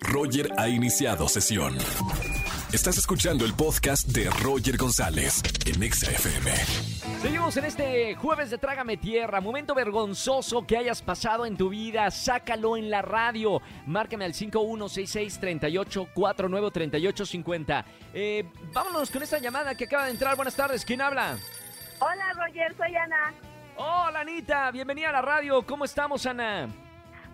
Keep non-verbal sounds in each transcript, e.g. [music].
Roger ha iniciado sesión. Estás escuchando el podcast de Roger González en Exa FM. Seguimos en este jueves de Trágame Tierra. Momento vergonzoso que hayas pasado en tu vida. Sácalo en la radio. Márcame al 516638493850. Eh, vámonos con esta llamada que acaba de entrar. Buenas tardes. ¿Quién habla? Hola Roger, soy Ana. Hola Anita, bienvenida a la radio. ¿Cómo estamos, Ana?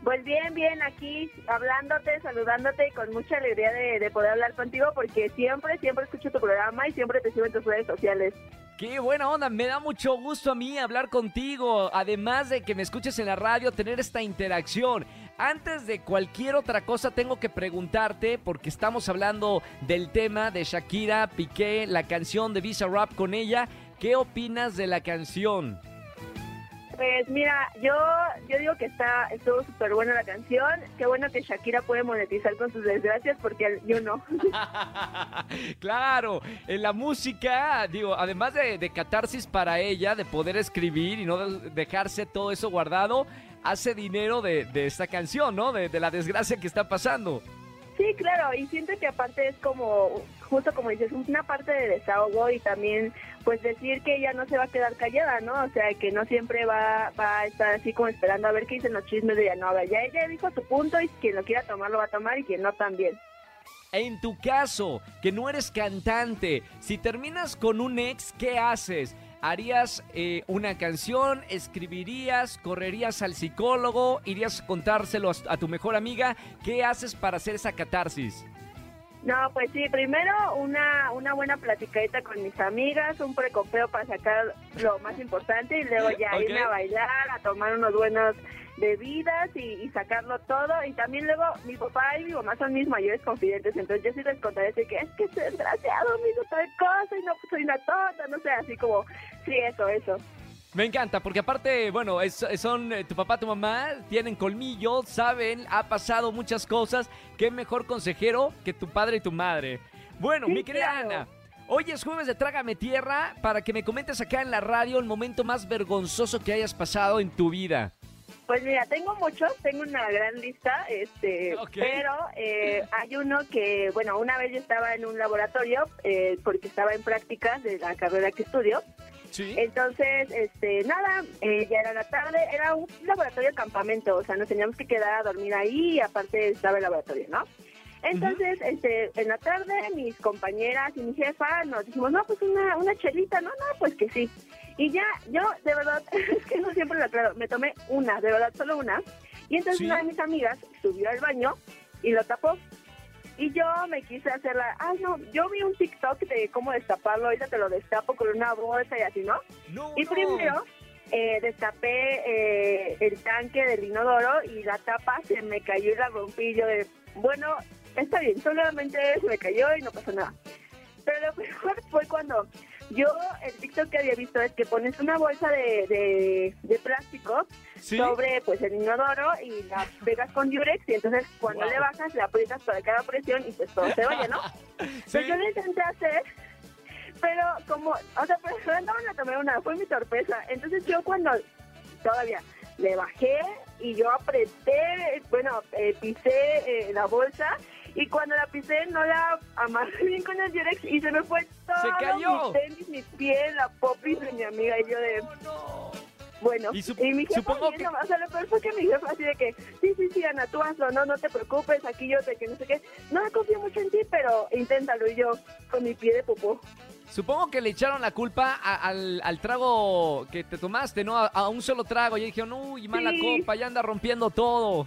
Pues bien, bien, aquí hablándote, saludándote y con mucha alegría de, de poder hablar contigo porque siempre, siempre escucho tu programa y siempre te sigo en tus redes sociales. Qué buena onda, me da mucho gusto a mí hablar contigo, además de que me escuches en la radio, tener esta interacción. Antes de cualquier otra cosa tengo que preguntarte, porque estamos hablando del tema de Shakira Piqué, la canción de Visa Rap con ella, ¿qué opinas de la canción? Pues mira, yo yo digo que está estuvo súper buena la canción. Qué bueno que Shakira puede monetizar con sus desgracias porque yo no. [laughs] claro, en la música, digo, además de, de catarsis para ella, de poder escribir y no de- dejarse todo eso guardado, hace dinero de, de esta canción, ¿no? De, de la desgracia que está pasando. Sí, claro, y siento que aparte es como, justo como dices, una parte de desahogo y también pues decir que ella no se va a quedar callada, ¿no? O sea, que no siempre va, va a estar así como esperando a ver qué dicen los chismes de no, ya ella dijo su punto y quien lo quiera tomar lo va a tomar y quien no también. En tu caso, que no eres cantante, si terminas con un ex, ¿qué haces? ¿Harías eh, una canción? ¿Escribirías? ¿Correrías al psicólogo? ¿Irías a contárselo a, a tu mejor amiga? ¿Qué haces para hacer esa catarsis? No, pues sí, primero una, una buena platicadita con mis amigas, un precopeo para sacar lo más importante y luego ya Ok. irme a bailar, a tomar unos buenos bebidas y, y sacarlo todo. Y también luego mi papá y mi mamá son mis mayores confidentes, entonces yo sí les contaré de que es que ese desgraciado me hizo tal cosa y no soy una tonta, no sé, así como, sí, eso, eso. Me encanta, porque aparte, bueno, es- son eh, tu papá, tu mamá, tienen colmillo, saben, ha pasado muchas cosas. Qué mejor consejero que tu padre y tu madre. Bueno, Sí, mi querida claro. Ana, hoy es jueves de Trágame Tierra para que me comentes acá en la radio el momento más vergonzoso que hayas pasado en tu vida. Pues mira, tengo muchos, tengo una gran lista, este, pero eh, hay uno que, bueno, una vez yo estaba en un laboratorio eh, porque estaba en prácticas de la carrera que estudio. Sí. Entonces, este, nada, eh, ya era la tarde, era un laboratorio de campamento, o sea, nos teníamos que quedar a dormir ahí y aparte estaba el laboratorio, ¿no? Entonces, este, en la tarde mis compañeras y mi jefa nos dijimos, no, pues una, una chelita, no, no, pues que sí. Y ya, yo, de verdad, [laughs] es que no siempre lo aclaro, me tomé una, de verdad, solo una. Y entonces Sí. una de mis amigas subió al baño y lo tapó. Y yo me quise hacerla, ay no, yo vi un TikTok de cómo destaparlo, ahorita te lo destapo con una bolsa y así, ¿no? No, Y no. primero eh, destapé eh, el tanque del inodoro y la tapa se me cayó y la rompí. Y yo de, bueno, está bien, solamente se me cayó y no pasó nada. Pero lo [laughs] mejor fue cuando yo, el TikTok que había visto es que pones una bolsa de, de, de plástico ¿Sí? sobre pues el inodoro y la pegas con Durex y entonces cuando Wow. le bajas la aprietas para cada presión y pues todo se oye, ¿no? [laughs] Sí. Pues yo lo intenté hacer, pero como, o sea, pero no me la tomé una, fue mi torpeza. Entonces yo cuando todavía le bajé y yo apreté, bueno, eh, pisé eh, la bolsa y cuando la pisé no la amarré bien con el Durex y se me fue todo ¡Se cayó! mi tenis, mi piel, la popis de mi amiga y yo de... No, no. Bueno, Y y, sup- mi jefa supongo que- o sea, lo peor fue que mi jefa así de que, sí, sí, sí, Ana, tú hazlo, no, no te preocupes, aquí yo te que no sé qué. No confío mucho en ti, pero inténtalo. Y yo, con mi pie de popó. Supongo que le echaron la culpa a- al, al trago que te tomaste, ¿no? A, a un solo trago. Y dijeron, uy, mala Sí. copa, ya anda rompiendo todo.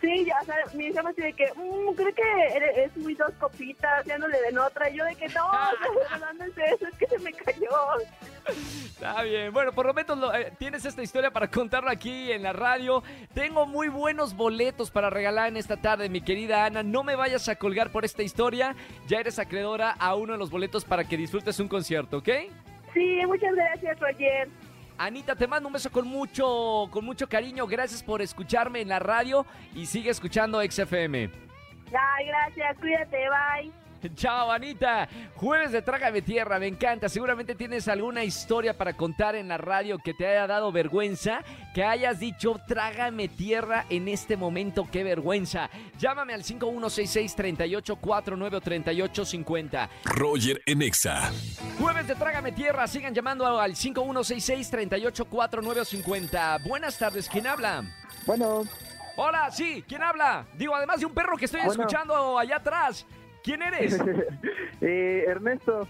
Sí, ya, o sea, mi jefa así de que, mmm, creo que es muy dos copitas, ya no le den otra. Y yo de que, no, no, no, [laughs] no es eso, es que se me cayó. Está bien. Bueno, por lo menos lo- eh, tienes esta historia para contarlo aquí en la radio. Tengo muy buenos boletos para regalar en esta tarde, mi querida Ana. No me vayas a colgar por esta historia. Ya eres acreedora a uno de los boletos para que disfrutes un concierto, ¿ok? Sí, muchas gracias, Roger. Anita, te mando un beso con mucho, con mucho cariño. Gracias por escucharme en la radio y sigue escuchando XFM. Ay, gracias, cuídate, bye. [laughs] Chao, Anita. Jueves de Trágame Tierra, me encanta. Seguramente tienes alguna historia para contar en la radio que te haya dado vergüenza, que hayas dicho Trágame Tierra en este momento. ¡Qué vergüenza! Llámame al 5166-3849-3850. Roger en Exa. Jueves de Trágame Tierra, sigan llamando al 5166-3849-50. Buenas tardes, ¿quién habla? Bueno, Hola, sí, ¿quién habla? Digo, además de un perro que estoy Bueno. escuchando allá atrás. ¿Quién eres? [laughs] eh, Ernesto,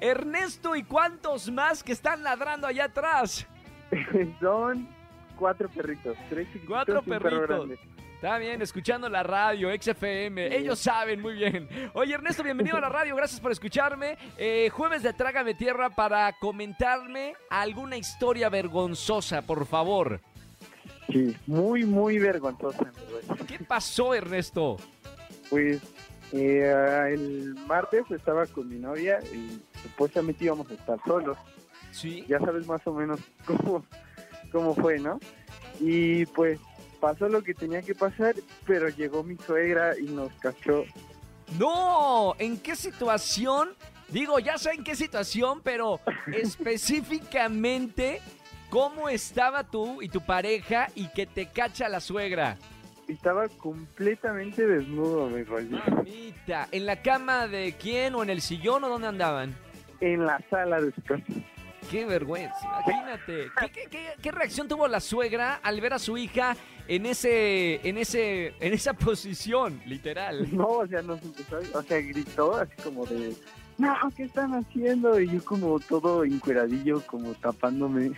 Ernesto y cuántos más que están ladrando allá atrás. [laughs] son cuatro perritos, tres Cuatro perritos. Está bien, escuchando la radio, XFM. Ellos saben muy bien. Oye, Ernesto, bienvenido a la radio. Gracias por escucharme. Eh, jueves de Trágame Tierra para comentarme alguna historia vergonzosa, por favor. Sí, muy, muy vergonzosa. ¿Qué pasó, Ernesto? Pues eh, el martes estaba con mi novia y supuestamente íbamos a estar solos. Sí. Ya sabes más o menos cómo, cómo fue, ¿no? Y pues pasó lo que tenía que pasar, pero llegó mi suegra y nos cachó. No, ¿en qué situación? Digo, ya sé en qué situación, pero [laughs] específicamente, ¿cómo estaba tú y tu pareja y que te cacha la suegra? Estaba completamente desnudo, mi rollo. Mamita, ¿en la cama de quién o en el sillón o dónde andaban? En la sala de su casa. Qué vergüenza, imagínate. ¿Qué, qué, qué- qué reacción tuvo la suegra al ver a su hija en ese, en ese, en esa posición, literal? No, o sea, nos empezó, o sea, gritó así como de, no, ¿qué están haciendo? Y yo como todo encueradillo, como tapándome.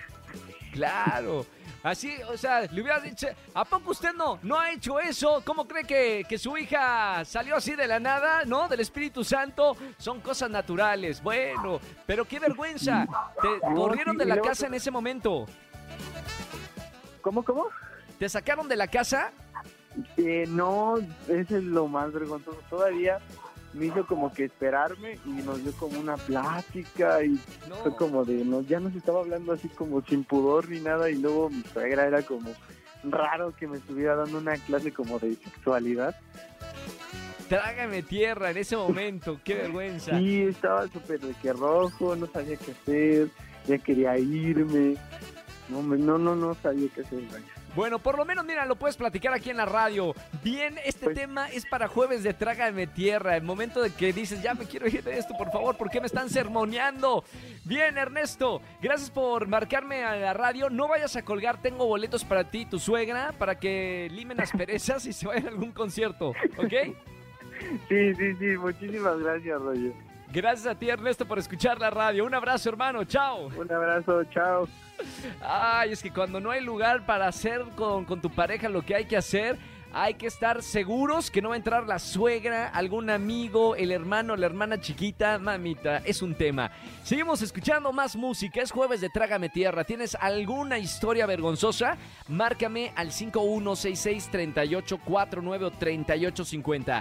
Claro. Así, o sea, le hubiera dicho, ¿a poco usted no, no ha hecho eso? ¿Cómo cree que, que su hija salió así de la nada, no? Del Espíritu Santo, son cosas naturales. Bueno, pero qué vergüenza. Te corrieron de la casa en ese momento. ¿Cómo, cómo? ¿Te sacaron de la casa? Eh, no, ese es lo más vergonzoso. Todavía me hizo como que esperarme y nos dio como una plática y No. fue como de, no, ya nos estaba hablando así como sin pudor ni nada y luego mi suegra era como raro que me estuviera dando una clase como de sexualidad. Trágame tierra en ese momento, qué vergüenza. Sí, estaba súper de que rojo, no sabía qué hacer, ya quería irme. No, no, no, no sabía qué hacer. vaya. Bueno, por lo menos, mira, lo puedes platicar aquí en la radio. Bien, este Pues- tema es para jueves de Trágame Tierra. El momento de que dices, ya me quiero ir de esto, por favor, ¿por qué me están sermoneando? Bien, Ernesto, gracias por marcarme a la radio. No vayas a colgar, tengo boletos para ti y tu suegra para que limen las perezas y se vayan a algún concierto, ¿ok? [laughs] Sí, sí, sí, muchísimas gracias, Roger. Gracias a ti, Ernesto, por escuchar la radio. Un abrazo, hermano, chao. Un abrazo, chao. Ay, es que cuando no hay lugar para hacer con, con tu pareja lo que hay que hacer, hay que estar seguros que no va a entrar la suegra, algún amigo, el hermano, la hermana chiquita. Mamita, es un tema. Seguimos escuchando más música. Es jueves de Trágame Tierra. ¿Tienes alguna historia vergonzosa? Márcame al 5166-3849 o 3850.